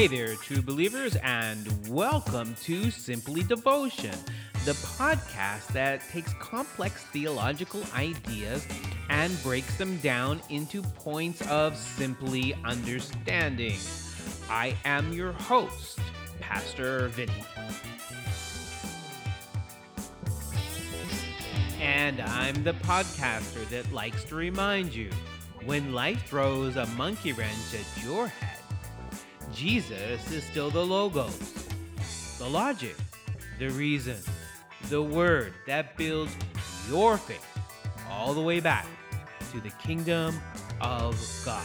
Hey there, true believers, and welcome to Simply Devotion, the podcast that takes complex theological ideas and breaks them down into points of simply understanding. I am your host, Pastor Vinny. And I'm the podcaster that likes to remind you when life throws a monkey wrench at your head, Jesus is still the logos, the logic, the reason, the word that builds your faith all the way back to the kingdom of God.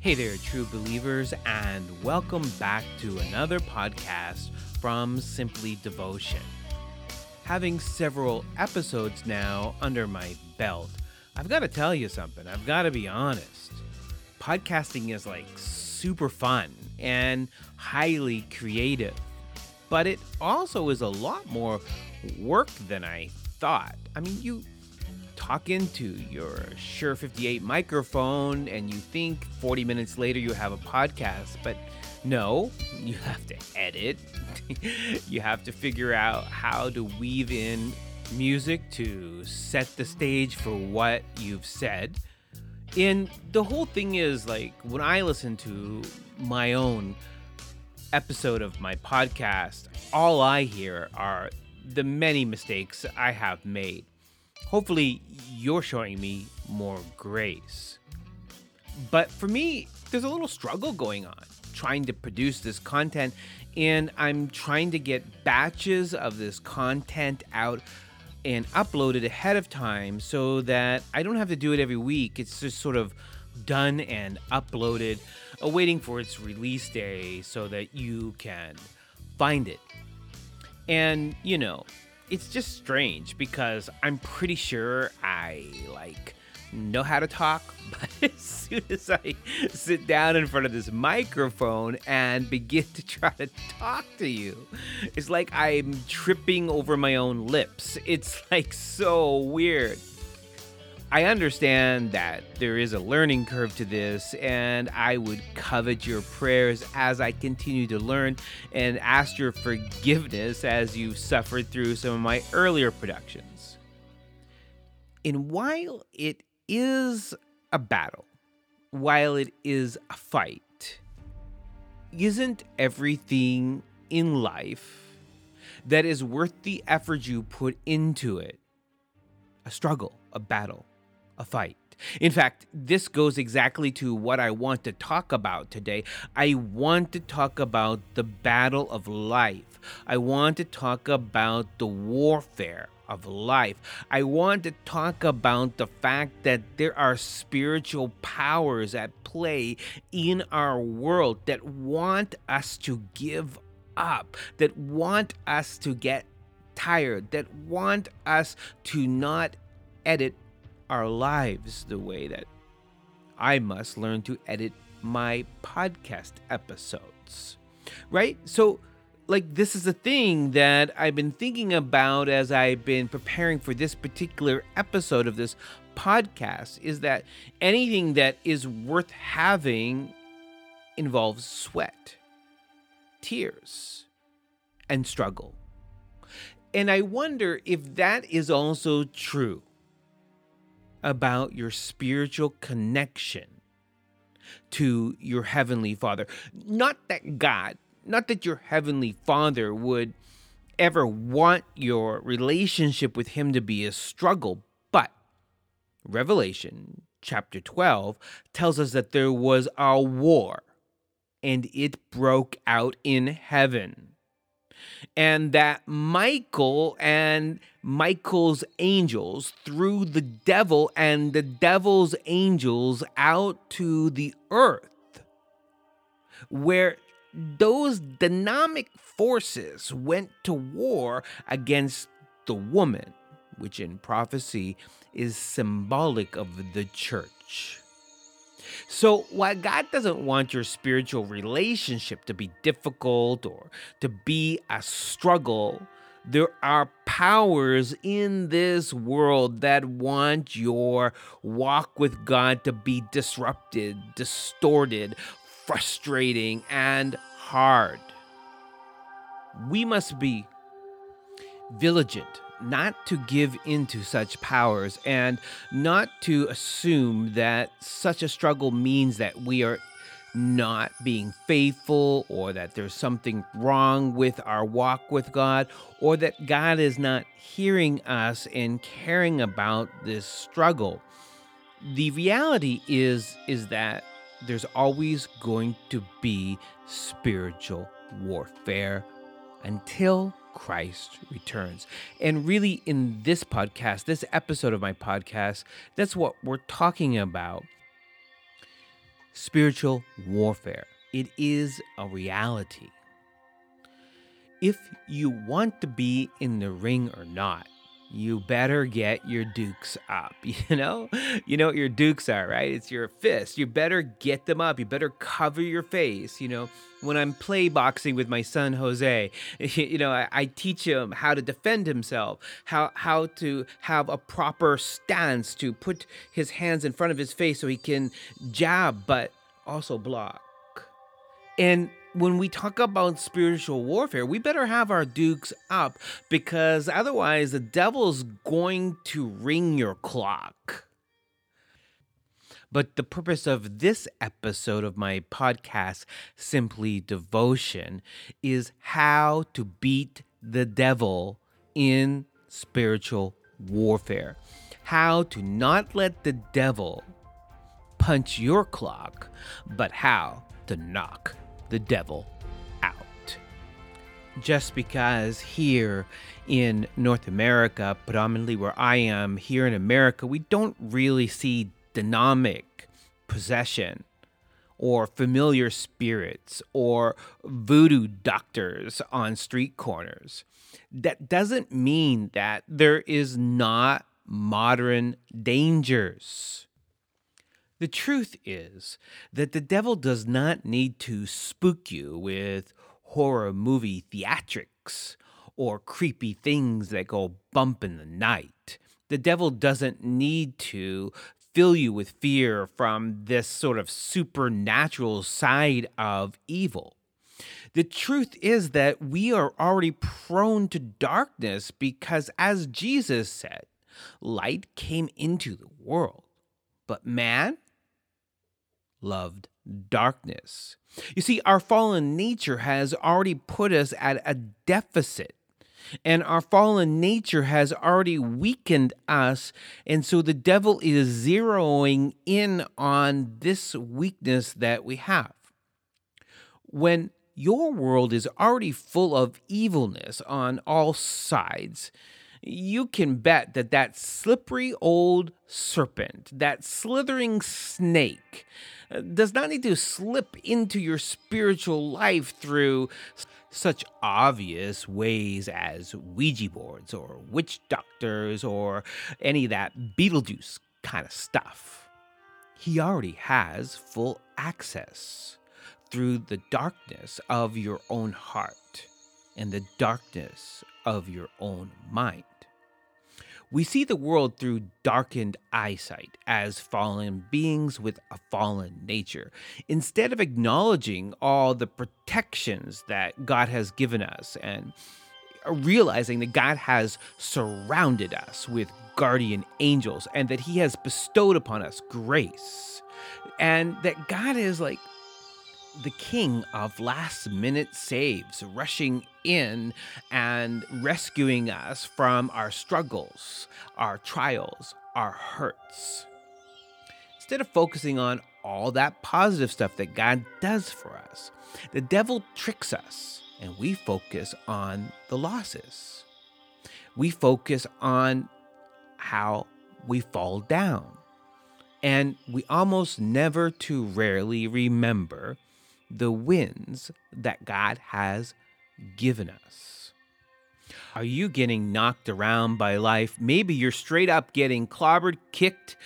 Hey there, true believers, and welcome back to another podcast from Simply Devotion having several episodes now under my belt, I've got to tell you something. I've got to be honest. Podcasting is like super fun and highly creative, but it also is a lot more work than I thought. I mean, you talk into your Shure 58 microphone and you think 40 minutes later you have a podcast, but no, you have to edit. you have to figure out how to weave in music to set the stage for what you've said. And the whole thing is like when I listen to my own episode of my podcast, all I hear are the many mistakes I have made. Hopefully, you're showing me more grace. But for me, there's a little struggle going on trying to produce this content and I'm trying to get batches of this content out and uploaded ahead of time so that I don't have to do it every week. It's just sort of done and uploaded, awaiting for its release day so that you can find it. And, you know, it's just strange because I'm pretty sure I like know how to talk, but as soon as I sit down in front of this microphone and begin to try to talk to you, it's like I'm tripping over my own lips. It's like so weird. I understand that there is a learning curve to this, and I would covet your prayers as I continue to learn and ask your forgiveness as you've suffered through some of my earlier productions. And while it is a battle, while it is a fight, isn't everything in life that is worth the effort you put into it a struggle, a battle, a fight? In fact, this goes exactly to what I want to talk about today. I want to talk about the battle of life. I want to talk about the warfare of life. I want to talk about the fact that there are spiritual powers at play in our world that want us to give up, that want us to get tired, that want us to not edit our lives the way that I must learn to edit my podcast episodes. Right? So, like this is a thing that I've been thinking about as I've been preparing for this particular episode of this podcast is that anything that is worth having involves sweat, tears, and struggle. And I wonder if that is also true about your spiritual connection to your heavenly Father. Not that God not that your heavenly Father would ever want your relationship with Him to be a struggle, but Revelation chapter 12 tells us that there was a war and it broke out in heaven. And that Michael and Michael's angels threw the devil and the devil's angels out to the earth, where those dynamic forces went to war against the woman, which in prophecy is symbolic of the church. So, while God doesn't want your spiritual relationship to be difficult or to be a struggle, There are powers in this world that want your walk with God to be disrupted, distorted, frustrating, and hard. We must be vigilant not to give into such powers and not to assume that such a struggle means that we are not being faithful or that there's something wrong with our walk with God or that God is not hearing us and caring about this struggle. The reality is is that there's always going to be spiritual warfare until Christ returns. And really, in this podcast, this episode of my podcast, that's what we're talking about spiritual warfare. It is a reality. If you want to be in the ring or not, you better get your dukes up. You know, you know what your dukes are, right? It's your fist. You better get them up. You better cover your face. You know, when I'm play boxing with my son Jose, you know, I, I teach him how to defend himself, how how to have a proper stance to put his hands in front of his face so he can jab, but also block. And when we talk about spiritual warfare, we better have our dukes up because otherwise the devil's going to ring your clock. But the purpose of this episode of my podcast, Simply Devotion, is how to beat the devil in spiritual warfare. How to not let the devil punch your clock, but how to knock the devil out. Just because here in North America, predominantly where I am, here in America, we don't really see dynamic possession or familiar spirits or voodoo doctors on street corners. That doesn't mean that there is not modern dangers. The truth is that the devil does not need to spook you with horror movie theatrics or creepy things that go bump in the night. The devil doesn't need to fill you with fear from this sort of supernatural side of evil. The truth is that we are already prone to darkness because, as Jesus said, light came into the world, but man loved darkness. You see, our fallen nature has already put us at a deficit. And our fallen nature has already weakened us. And so the devil is zeroing in on this weakness that we have. When your world is already full of evilness on all sides, you can bet that that slippery old serpent, that slithering snake, uh, does not need to slip into your spiritual life through such obvious ways as Ouija boards or witch doctors or any of that Beetlejuice kind of stuff. He already has full access through the darkness of your own heart and the darkness of your own mind. We see the world through darkened eyesight as fallen beings with a fallen nature, instead of acknowledging all the protections that God has given us and uh, realizing that God has surrounded us with guardian angels and that He has bestowed upon us grace, and that God is like the king of last minute saves, rushing in and rescuing us from our struggles, our trials, our hurts. Instead of focusing on all that positive stuff that God does for us, the devil tricks us and we focus on the losses. We focus on how we fall down. And we almost never too rarely remember the wins that God has given us. Are you getting knocked around by life? Maybe you're straight up getting clobbered, kicked,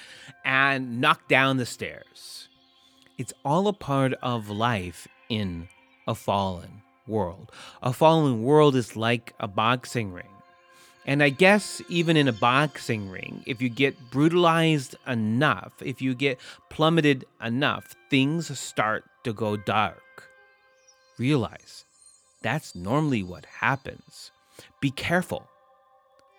and knocked down the stairs. It's all a part of life in a fallen world. A fallen world is like a boxing ring. And I guess even in a boxing ring, if you get brutalized enough, if you get plummeted enough, things start to go dark. Realize that's normally what happens. Be careful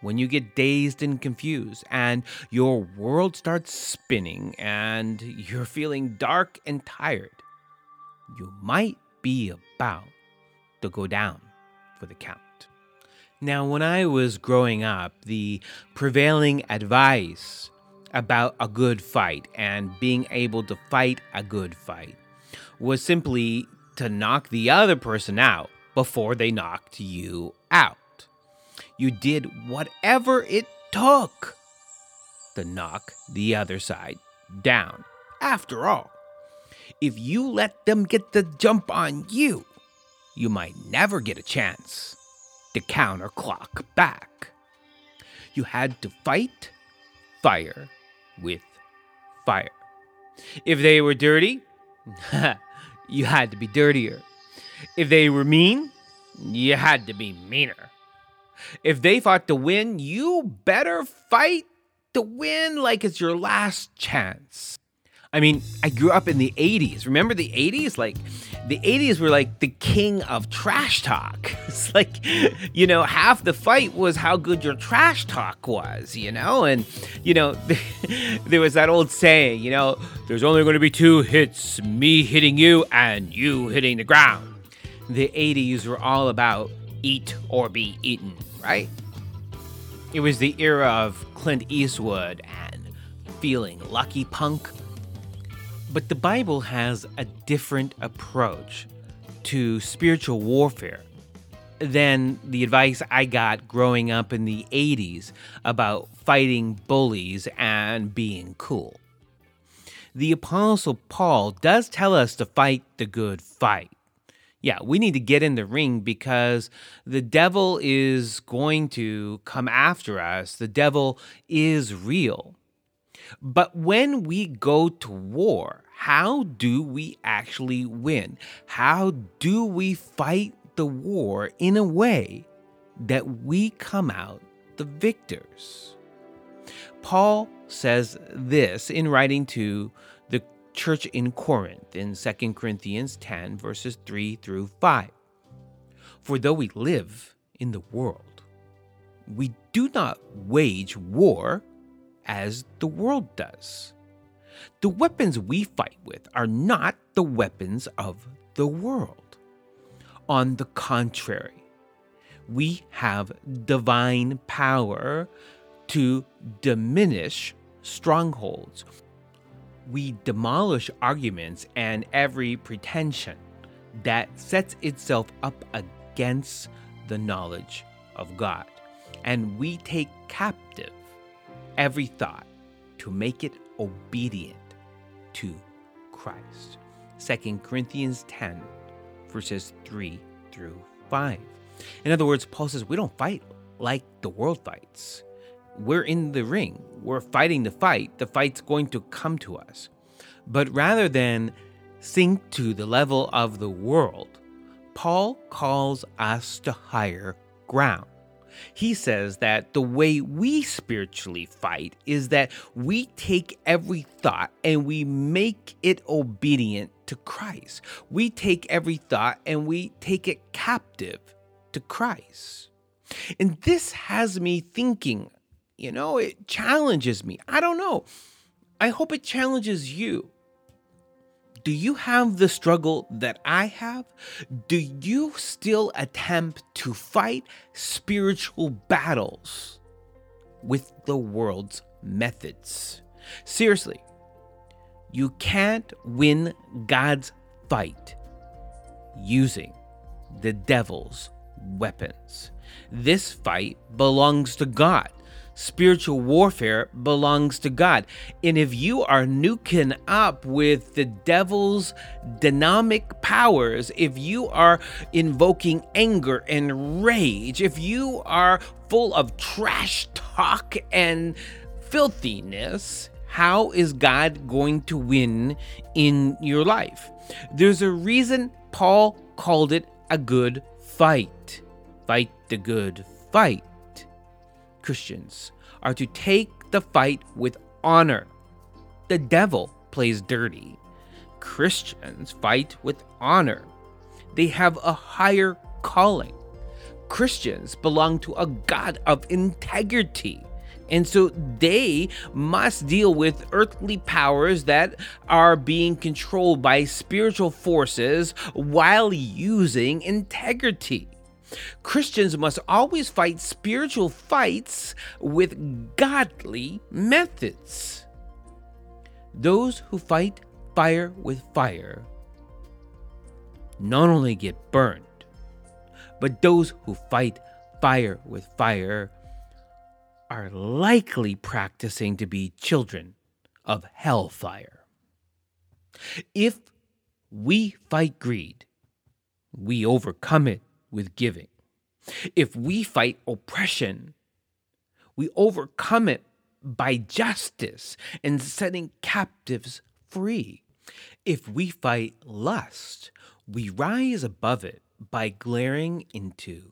when you get dazed and confused and your world starts spinning and you're feeling dark and tired. You might be about to go down for the count. Now, when I was growing up, the prevailing advice about a good fight and being able to fight a good fight was simply to knock the other person out before they knocked you out. You did whatever it took to knock the other side down. After all, if you let them get the jump on you, you might never get a chance to counterclock back. You had to fight fire with fire. If they were dirty, you had to be dirtier. If they were mean, you had to be meaner. If they fought to win, you better fight to win like it's your last chance. I mean, I grew up in the 80s. Remember the 80s? Like, the 80s were like the king of trash talk. It's like, you know, half the fight was how good your trash talk was, you know? And, you know, there was that old saying, you know, there's only going to be two hits me hitting you and you hitting the ground. The 80s were all about eat or be eaten, right? It was the era of Clint Eastwood and feeling lucky punk but the Bible has a different approach to spiritual warfare than the advice I got growing up in the 80s about fighting bullies and being cool. The Apostle Paul does tell us to fight the good fight. Yeah, we need to get in the ring because the devil is going to come after us. The devil is real. But when we go to war, how do we actually win? How do we fight the war in a way that we come out the victors? Paul says this in writing to church in Corinth in 2 Corinthians 10, verses 3 through 5. For though we live in the world, we do not wage war as the world does. The weapons we fight with are not the weapons of the world. On the contrary, we have divine power to diminish strongholds. We demolish arguments and every pretension that sets itself up against the knowledge of God. And we take captive every thought to make it obedient to Christ. 2 Corinthians 10, verses 3 through 5. In other words, Paul says we don't fight like the world fights. We're in the ring, we're fighting the fight, the fight's going to come to us. But rather than sink to the level of the world, Paul calls us to higher ground. He says that the way we spiritually fight is that we take every thought and we make it obedient to Christ. We take every thought and we take it captive to Christ. And this has me thinking, you know, it challenges me. I don't know. I hope it challenges you. Do you have the struggle that I have? Do you still attempt to fight spiritual battles with the world's methods? Seriously, you can't win God's fight using the devil's weapons. This fight belongs to God spiritual warfare belongs to God. And if you are nuking up with the devil's dynamic powers, if you are invoking anger and rage, if you are full of trash talk and filthiness, how is God going to win in your life? There's a reason Paul called it a good fight. Fight the good fight. Christians are to take the fight with honor. The devil plays dirty. Christians fight with honor. They have a higher calling. Christians belong to a God of integrity. And so they must deal with earthly powers that are being controlled by spiritual forces while using integrity. Christians must always fight spiritual fights with godly methods. Those who fight fire with fire not only get burned, but those who fight fire with fire are likely practicing to be children of hellfire. If we fight greed, we overcome it with giving. If we fight oppression, we overcome it by justice and setting captives free. If we fight lust, we rise above it by glaring into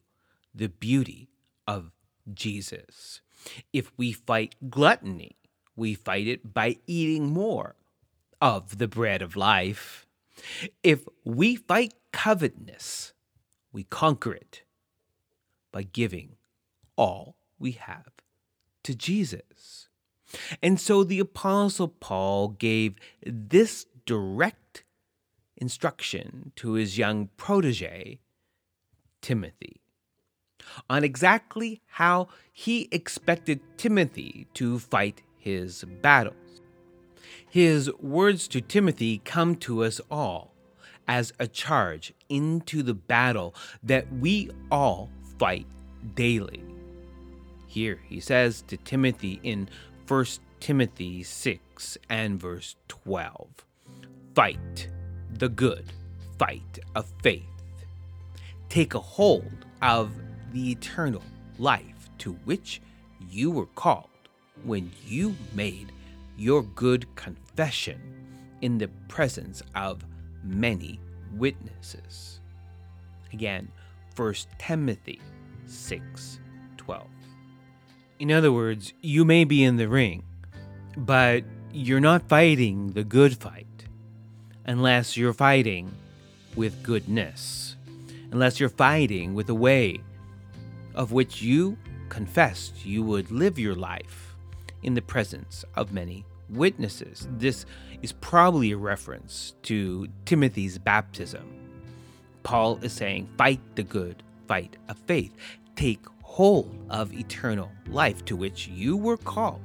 the beauty of Jesus. If we fight gluttony, we fight it by eating more of the bread of life. If we fight covetousness, we conquer it by giving all we have to Jesus. And so the Apostle Paul gave this direct instruction to his young protege, Timothy, on exactly how he expected Timothy to fight his battles. His words to Timothy come to us all as a charge into the battle that we all fight daily. Here he says to Timothy in 1 Timothy 6 and verse 12 Fight the good fight of faith. Take a hold of the eternal life to which you were called when you made your good confession in the presence of many witnesses. Again, 1 Timothy 6 12. In other words, you may be in the ring, but you're not fighting the good fight unless you're fighting with goodness, unless you're fighting with a way of which you confessed you would live your life in the presence of many witnesses. This is probably a reference to Timothy's baptism. Paul is saying, Fight the good fight of faith. Take hold of eternal life to which you were called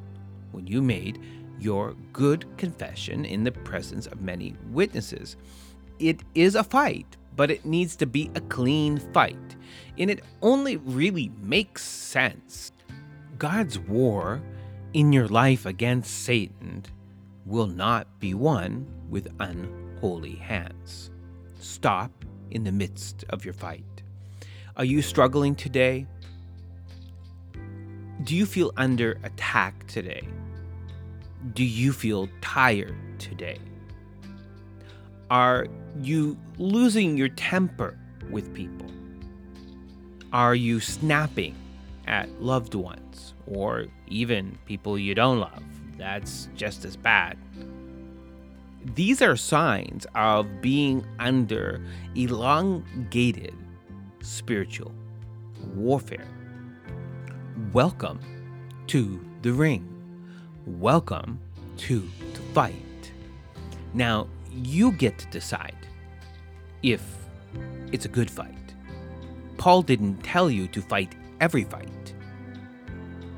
when you made your good confession in the presence of many witnesses. It is a fight, but it needs to be a clean fight. And it only really makes sense. God's war in your life against Satan will not be won with unholy hands. Stop in the midst of your fight. Are you struggling today? Do you feel under attack today? Do you feel tired today? Are you losing your temper with people? Are you snapping at loved ones or even people you don't love? That's just as bad. These are signs of being under elongated spiritual warfare. Welcome to the ring. Welcome to the fight. Now, you get to decide if it's a good fight. Paul didn't tell you to fight every fight,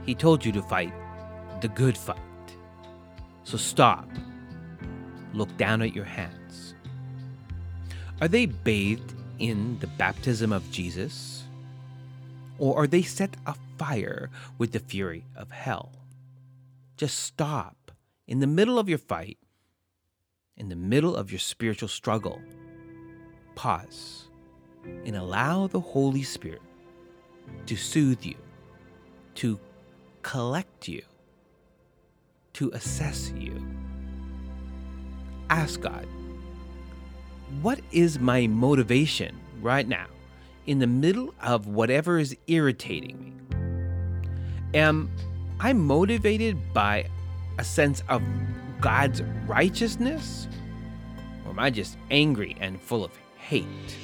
he told you to fight the good fight. So stop, look down at your hands. Are they bathed in the baptism of Jesus? Or are they set afire with the fury of hell? Just stop in the middle of your fight, in the middle of your spiritual struggle. Pause and allow the Holy Spirit to soothe you, to collect you, to assess you. Ask God, what is my motivation right now in the middle of whatever is irritating me? Am I motivated by a sense of God's righteousness? Or am I just angry and full of hate?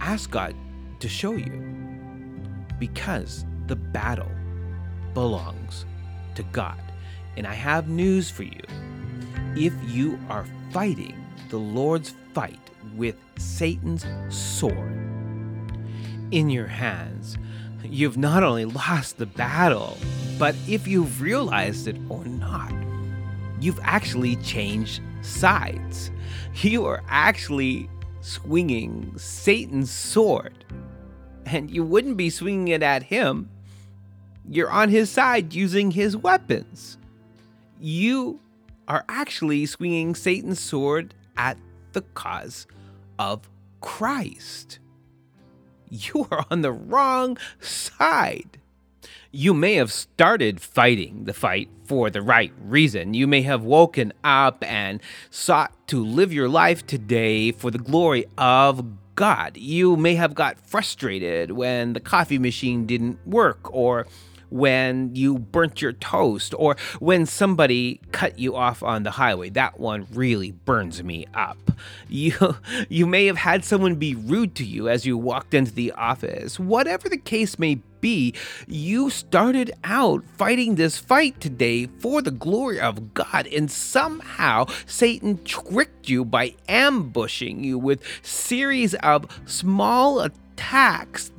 Ask God to show you because the battle belongs to God. And I have news for you. If you are fighting the Lord's fight with Satan's sword in your hands, you've not only lost the battle, but if you've realized it or not, you've actually changed sides. You are actually swinging Satan's sword. And you wouldn't be swinging it at him. You're on his side using his weapons. You are actually swinging Satan's sword at the cause of Christ. You are on the wrong side. You may have started fighting the fight for the right reason. You may have woken up and sought to live your life today for the glory of God. You may have got frustrated when the coffee machine didn't work or when you burnt your toast or when somebody cut you off on the highway. That one really burns me up. You you may have had someone be rude to you as you walked into the office. Whatever the case may be, you started out fighting this fight today for the glory of God and somehow Satan tricked you by ambushing you with series of small attacks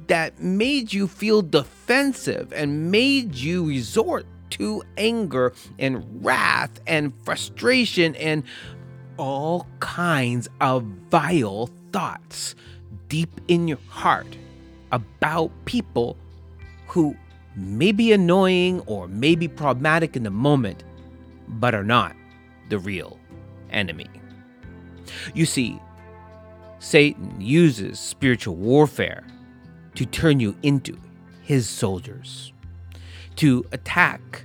that made you feel defensive and made you resort to anger and wrath and frustration and all kinds of vile thoughts deep in your heart about people who may be annoying or may be problematic in the moment, but are not the real enemy. You see, Satan uses spiritual warfare to turn you into his soldiers, to attack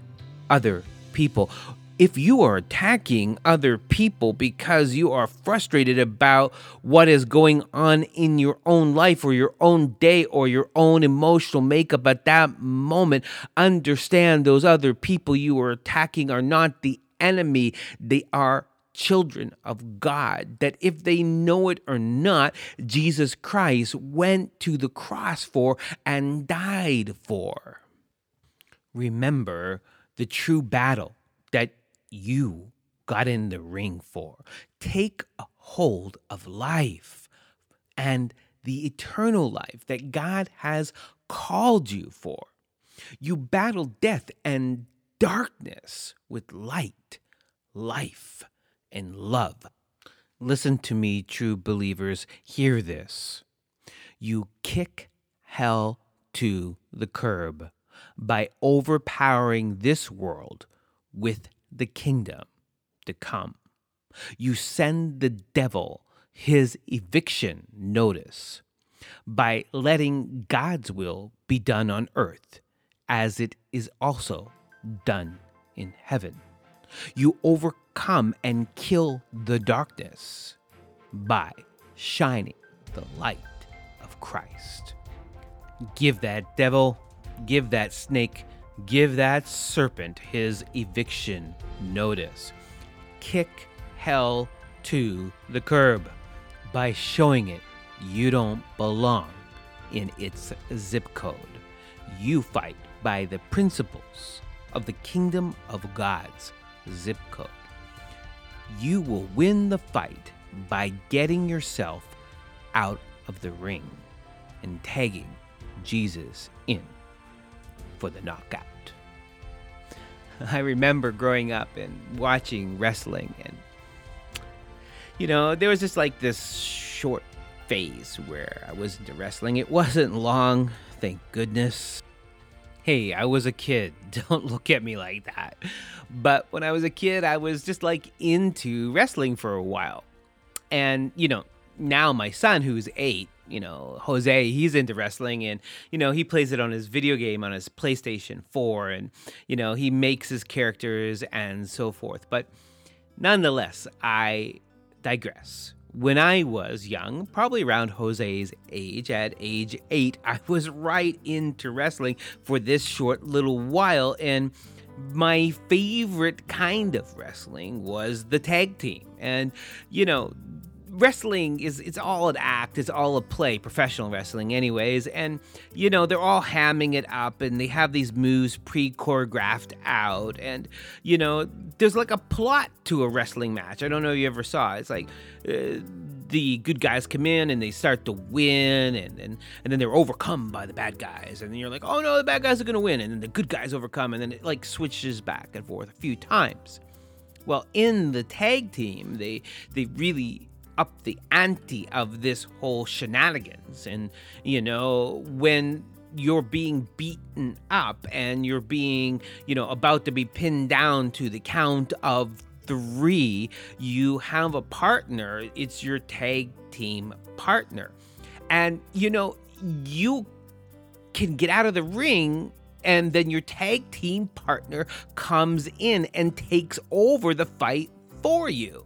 other people. If you are attacking other people because you are frustrated about what is going on in your own life or your own day or your own emotional makeup at that moment, understand those other people you are attacking are not the enemy, they are children of God, that if they know it or not, Jesus Christ went to the cross for and died for. Remember the true battle that you got in the ring for. Take a hold of life and the eternal life that God has called you for. You battle death and darkness with light, life, and love. Listen to me, true believers. Hear this. You kick hell to the curb by overpowering this world with the kingdom to come. You send the devil his eviction notice by letting God's will be done on earth as it is also done in heaven. You overcome and kill the darkness by shining the light of Christ. Give that devil, give that snake, give that serpent his eviction notice. Kick hell to the curb by showing it you don't belong in its zip code. You fight by the principles of the kingdom of God's zip code. You will win the fight by getting yourself out of the ring and tagging Jesus in for the knockout. I remember growing up and watching wrestling and you know, there was just like this short phase where I was into wrestling. It wasn't long, thank goodness. Hey, I was a kid. Don't look at me like that. But when I was a kid, I was just like into wrestling for a while. And, you know, now my son, who's eight, you know, Jose, he's into wrestling and, you know, he plays it on his video game on his PlayStation 4 and, you know, he makes his characters and so forth. But nonetheless, I digress. When I was young, probably around Jose's age, at age eight, I was right into wrestling for this short little while. And my favorite kind of wrestling was the tag team. And, you know, wrestling is it's all an act, it's all a play, professional wrestling anyways. And you know, they're all hamming it up and they have these moves pre-choreographed out and you know, there's like a plot to a wrestling match. I don't know if you ever saw. It. It's like uh, the good guys come in and they start to win and, and and then they're overcome by the bad guys and then you're like, "Oh no, the bad guys are going to win." And then the good guys overcome and then it like switches back and forth a few times. Well, in the tag team, they they really up the ante of this whole shenanigans. And, you know, when you're being beaten up and you're being, you know, about to be pinned down to the count of three, you have a partner. It's your tag team partner. And, you know, you can get out of the ring and then your tag team partner comes in and takes over the fight for you.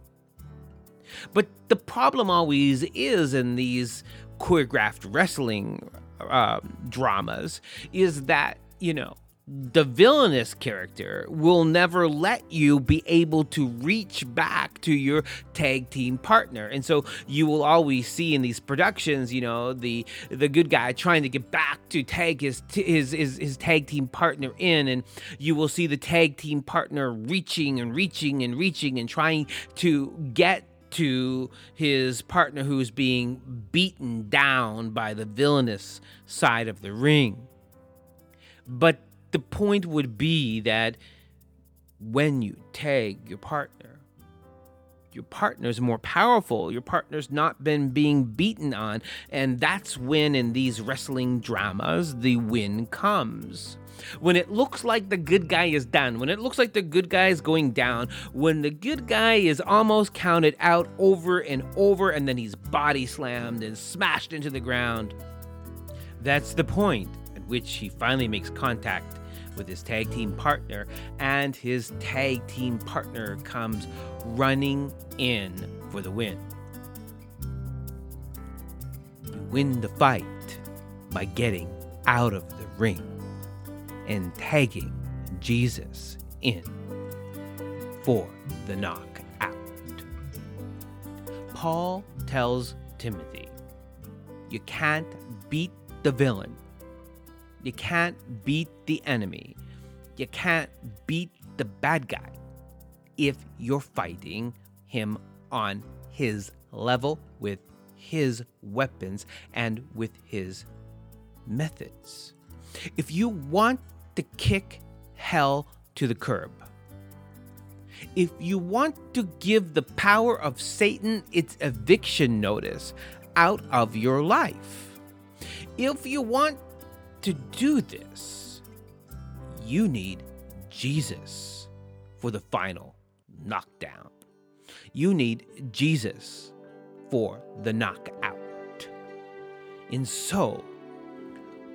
But the problem always is in these choreographed wrestling uh, dramas is that, you know, the villainous character will never let you be able to reach back to your tag team partner. And so you will always see in these productions you know the the good guy trying to get back to tag his his his, his tag team partner in and you will see the tag team partner reaching and reaching and reaching and trying to get to his partner who's being beaten down by the villainous side of the ring. But the point would be that when you tag your partner, your partner's more powerful. Your partner's not been being beaten on. And that's when, in these wrestling dramas, the win comes. When it looks like the good guy is done, when it looks like the good guy is going down, when the good guy is almost counted out over and over, and then he's body slammed and smashed into the ground, that's the point at which he finally makes contact with his tag team partner, and his tag team partner comes running in for the win. You win the fight by getting out of the ring and tagging Jesus in for the knockout. Paul tells Timothy, You can't beat the villain you can't beat the enemy. You can't beat the bad guy if you're fighting him on his level with his weapons and with his methods. If you want to kick hell to the curb, if you want to give the power of Satan its eviction notice out of your life, if you want to do this, you need Jesus for the final knockdown. You need Jesus for the knockout. And so,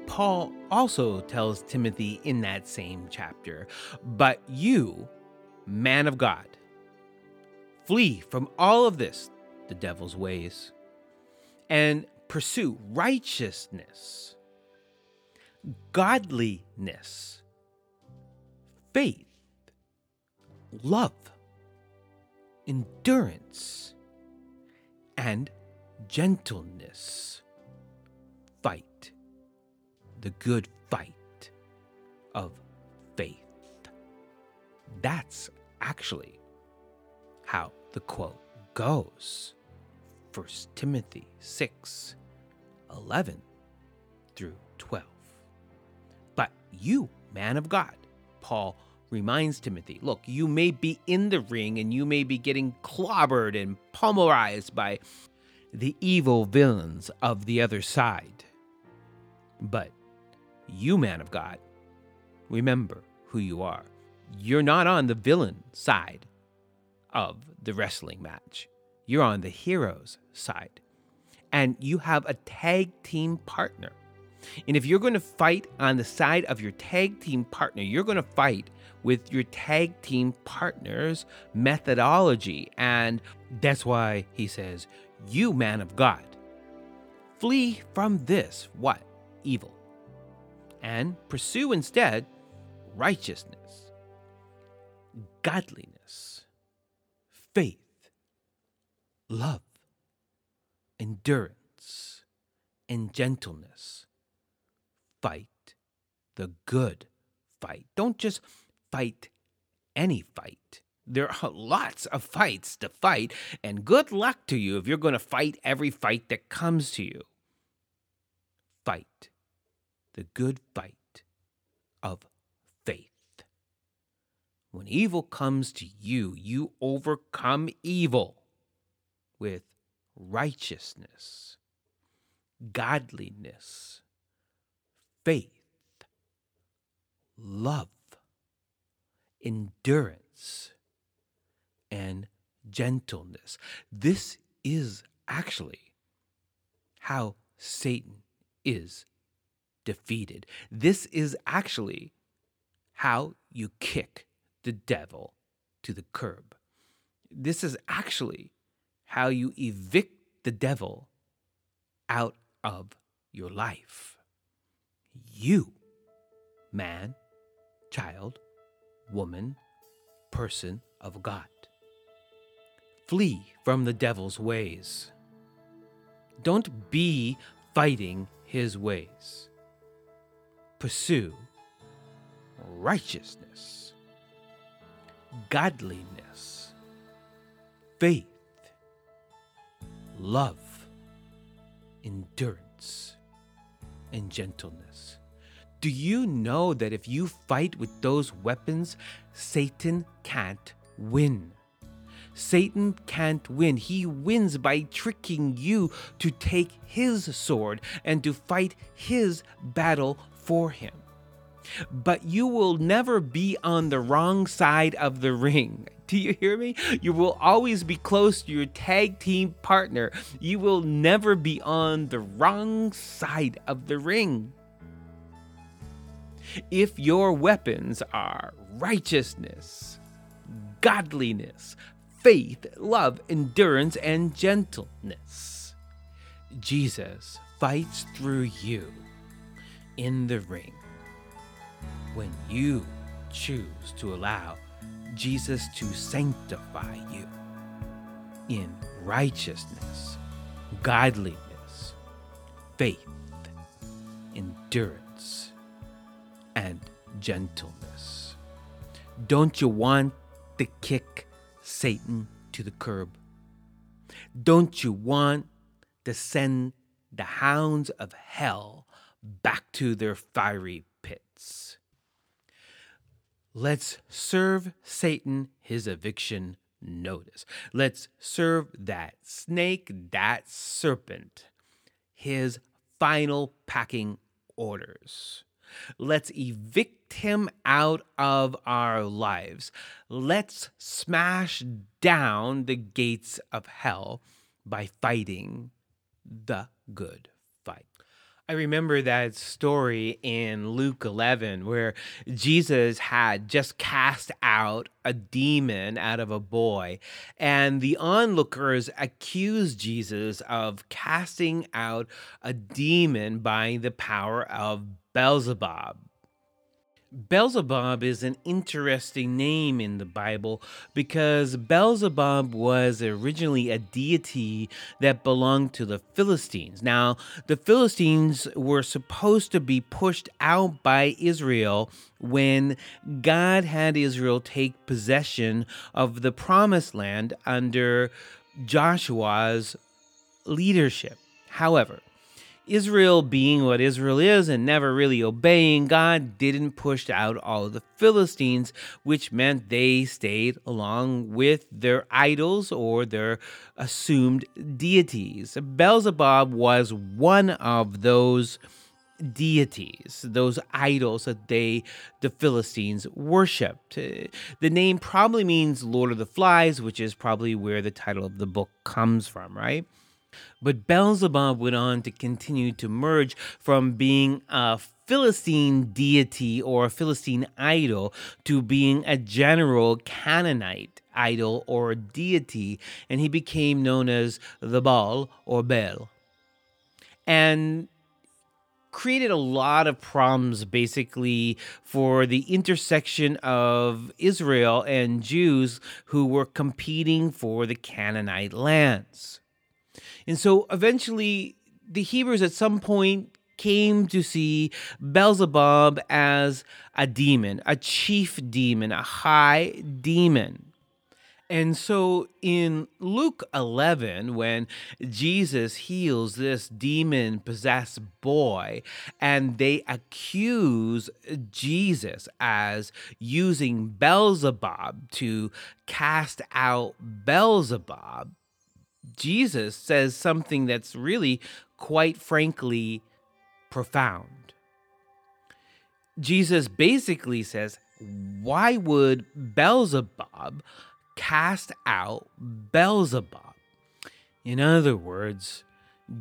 Paul also tells Timothy in that same chapter, but you, man of God, flee from all of this, the devil's ways, and pursue righteousness godliness, faith, love, endurance, and gentleness. Fight the good fight of faith. That's actually how the quote goes. 1 Timothy 6 11 through 12. But you, man of God, Paul reminds Timothy, look, you may be in the ring and you may be getting clobbered and pulverized by the evil villains of the other side. But you, man of God, remember who you are. You're not on the villain side of the wrestling match, you're on the hero's side. And you have a tag team partner and if you're going to fight on the side of your tag team partner, you're going to fight with your tag team partner's methodology. And that's why he says, you man of God, flee from this what? Evil. And pursue instead righteousness, godliness, faith, love, endurance, and gentleness. Fight the good fight. Don't just fight any fight. There are lots of fights to fight, and good luck to you if you're going to fight every fight that comes to you. Fight the good fight of faith. When evil comes to you, you overcome evil with righteousness, godliness, faith, love, endurance, and gentleness. This is actually how Satan is defeated. This is actually how you kick the devil to the curb. This is actually how you evict the devil out of your life. You, man, child, woman, person of God. Flee from the devil's ways. Don't be fighting his ways. Pursue righteousness, godliness, faith, love, endurance, and gentleness. Do you know that if you fight with those weapons, Satan can't win? Satan can't win. He wins by tricking you to take his sword and to fight his battle for him. But you will never be on the wrong side of the ring. Do you hear me? You will always be close to your tag team partner. You will never be on the wrong side of the ring. If your weapons are righteousness, godliness, faith, love, endurance, and gentleness. Jesus fights through you in the ring when you choose to allow Jesus to sanctify you in righteousness, godliness, faith, endurance, and gentleness. Don't you want to kick Satan to the curb? Don't you want to send the hounds of hell back to their fiery pits? Let's serve Satan his eviction notice. Let's serve that snake, that serpent, his final packing orders. Let's evict him out of our lives. Let's smash down the gates of hell by fighting the good fight. I remember that story in Luke 11 where Jesus had just cast out a demon out of a boy, and the onlookers accused Jesus of casting out a demon by the power of Beelzebub. Beelzebub is an interesting name in the Bible because Beelzebub was originally a deity that belonged to the Philistines. Now, the Philistines were supposed to be pushed out by Israel when God had Israel take possession of the promised land under Joshua's leadership. However, Israel being what Israel is and never really obeying God didn't push out all of the Philistines, which meant they stayed along with their idols or their assumed deities. Beelzebub was one of those deities, those idols that they, the Philistines, worshipped. The name probably means Lord of the Flies, which is probably where the title of the book comes from, right? But Beelzebub went on to continue to merge from being a Philistine deity or a Philistine idol to being a general Canaanite idol or deity, and he became known as the Baal or Bel. And created a lot of problems basically for the intersection of Israel and Jews who were competing for the Canaanite lands. And so eventually the Hebrews at some point came to see Beelzebub as a demon, a chief demon, a high demon. And so in Luke 11, when Jesus heals this demon possessed boy, and they accuse Jesus as using Beelzebub to cast out Beelzebub, Jesus says something that's really, quite frankly, profound. Jesus basically says, Why would Beelzebub? cast out Beelzebub. In other words,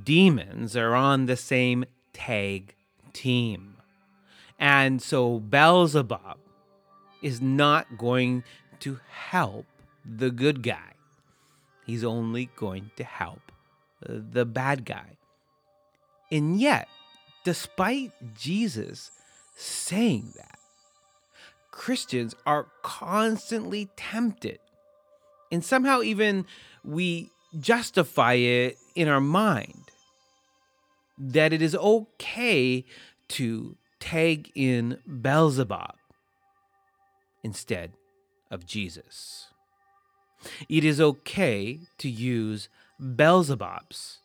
demons are on the same tag team. And so Beelzebub is not going to help the good guy. He's only going to help uh, the bad guy. And yet, despite Jesus saying that, Christians are constantly tempted and somehow even we justify it in our mind that it is okay to tag in Beelzebub instead of Jesus. It is okay to use Beelzebub's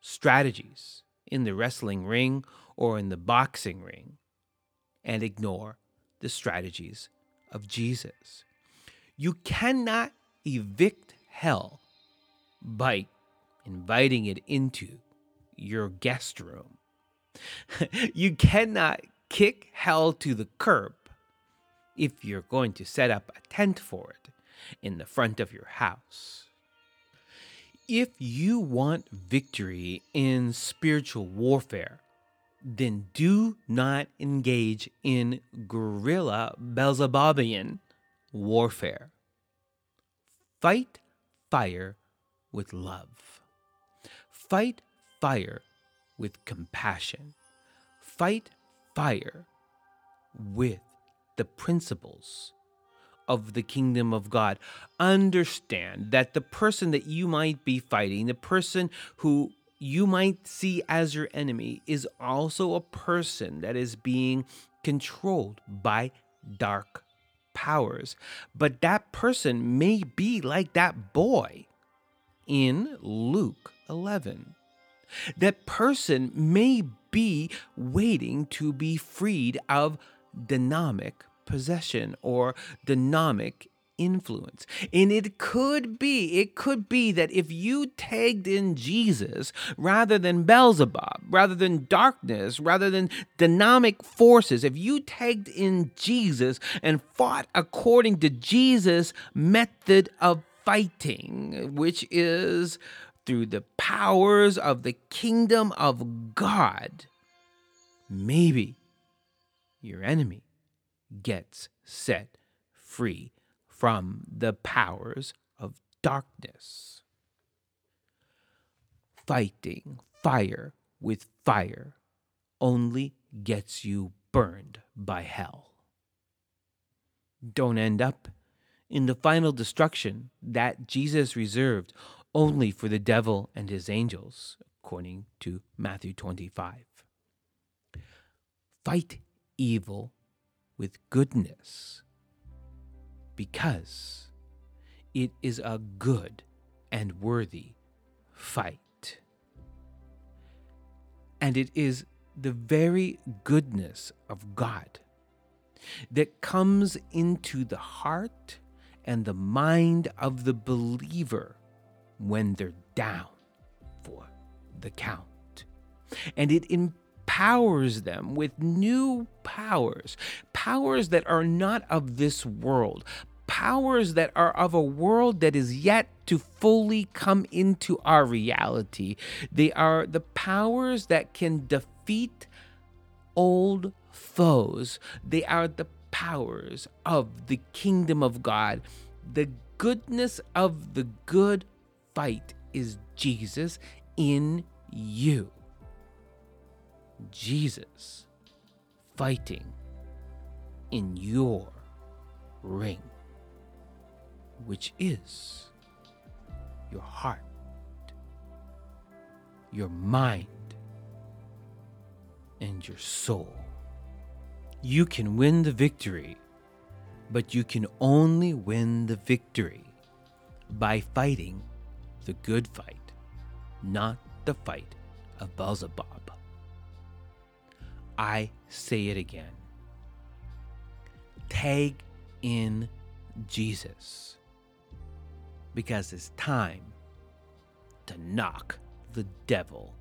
strategies in the wrestling ring or in the boxing ring and ignore the strategies of Jesus. You cannot evict hell by inviting it into your guest room. you cannot kick hell to the curb if you're going to set up a tent for it in the front of your house. If you want victory in spiritual warfare, then do not engage in guerrilla Beelzebubian warfare. Fight fire with love. Fight fire with compassion. Fight fire with the principles of the kingdom of God. Understand that the person that you might be fighting, the person who you might see as your enemy, is also a person that is being controlled by dark powers. But that person may be like that boy in Luke 11. That person may be waiting to be freed of demonic possession or demonic influence. And it could be, it could be that if you tagged in Jesus rather than Beelzebub, rather than darkness, rather than demonic forces, if you tagged in Jesus and fought according to Jesus' method of fighting, which is through the powers of the kingdom of God, maybe your enemy gets set free from the powers of darkness. Fighting fire with fire only gets you burned by hell. Don't end up in the final destruction that Jesus reserved only for the devil and his angels, according to Matthew 25. Fight evil with goodness because it is a good and worthy fight. And it is the very goodness of God that comes into the heart and the mind of the believer when they're down for the count. And it empowers them with new powers, powers that are not of this world, powers that are of a world that is yet to fully come into our reality. They are the powers that can defeat old foes. They are the powers of the kingdom of God. The goodness of the good fight is Jesus in you. Jesus fighting in your ring, which is your heart, your mind, and your soul. You can win the victory, but you can only win the victory by fighting the good fight, not the fight of Beelzebub. I say it again. Tag in Jesus because it's time to knock the devil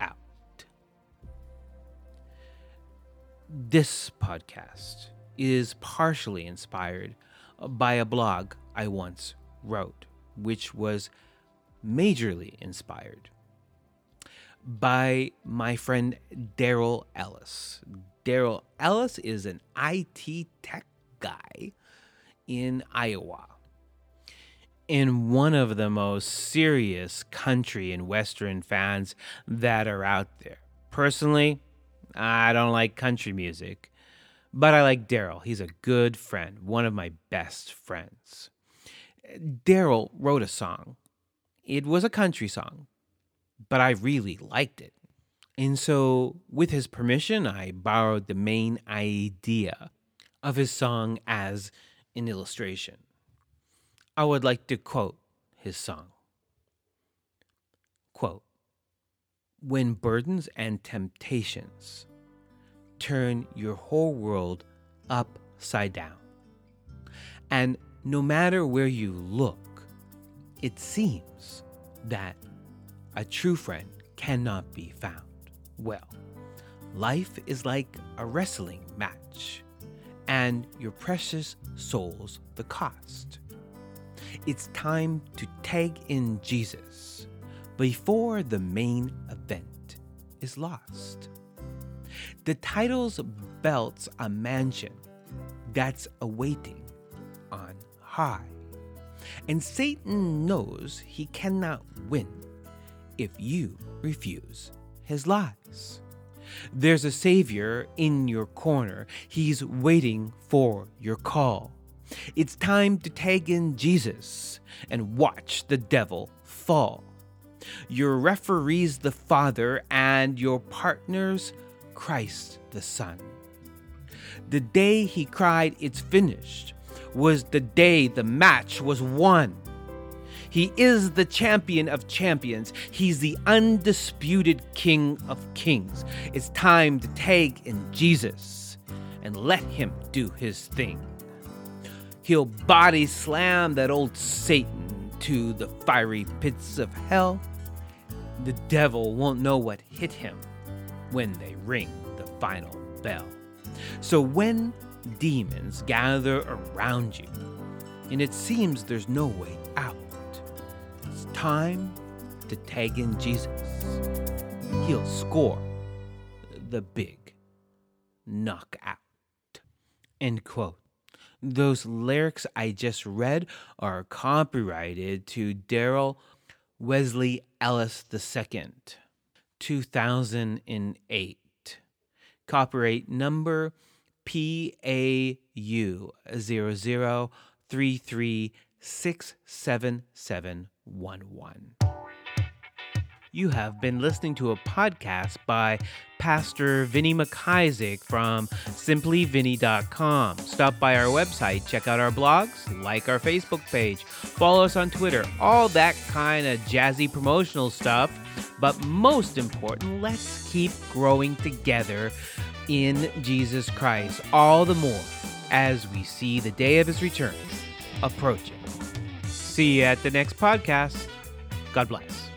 out. This podcast is partially inspired by a blog I once wrote, which was majorly inspired by my friend Daryl Ellis. Daryl Ellis is an IT tech guy in Iowa. In one of the most serious country and Western fans that are out there. Personally, I don't like country music, but I like Daryl. He's a good friend, one of my best friends. Daryl wrote a song. It was a country song, but I really liked it. And so, with his permission, I borrowed the main idea of his song as an illustration. I would like to quote his song. Quote When burdens and temptations turn your whole world upside down, and no matter where you look, it seems that a true friend cannot be found. Well, life is like a wrestling match, and your precious soul's the cost. It's time to tag in Jesus before the main event is lost. The title's belts a mansion that's awaiting on high. And Satan knows he cannot win if you refuse his There's a Savior in your corner. He's waiting for your call. It's time to tag in Jesus and watch the devil fall. Your referee's the Father and your partner's Christ the Son. The day he cried, It's finished, was the day the match was won. He is the champion of champions. He's the undisputed king of kings. It's time to tag in Jesus and let him do his thing. He'll body slam that old Satan to the fiery pits of hell. The devil won't know what hit him when they ring the final bell. So when demons gather around you and it seems there's no way out, time to tag in Jesus. He'll score the big knockout. End quote. Those lyrics I just read are copyrighted to Daryl Wesley Ellis II, 2008. Copyright number PAU 0033677 1 1. You have been listening to a podcast by Pastor Vinny McIsaac from simplyvinny.com. Stop by our website, check out our blogs, like our Facebook page, follow us on Twitter, all that kind of jazzy promotional stuff. But most important, let's keep growing together in Jesus Christ, all the more as we see the day of his return approaching. See you at the next podcast. God bless.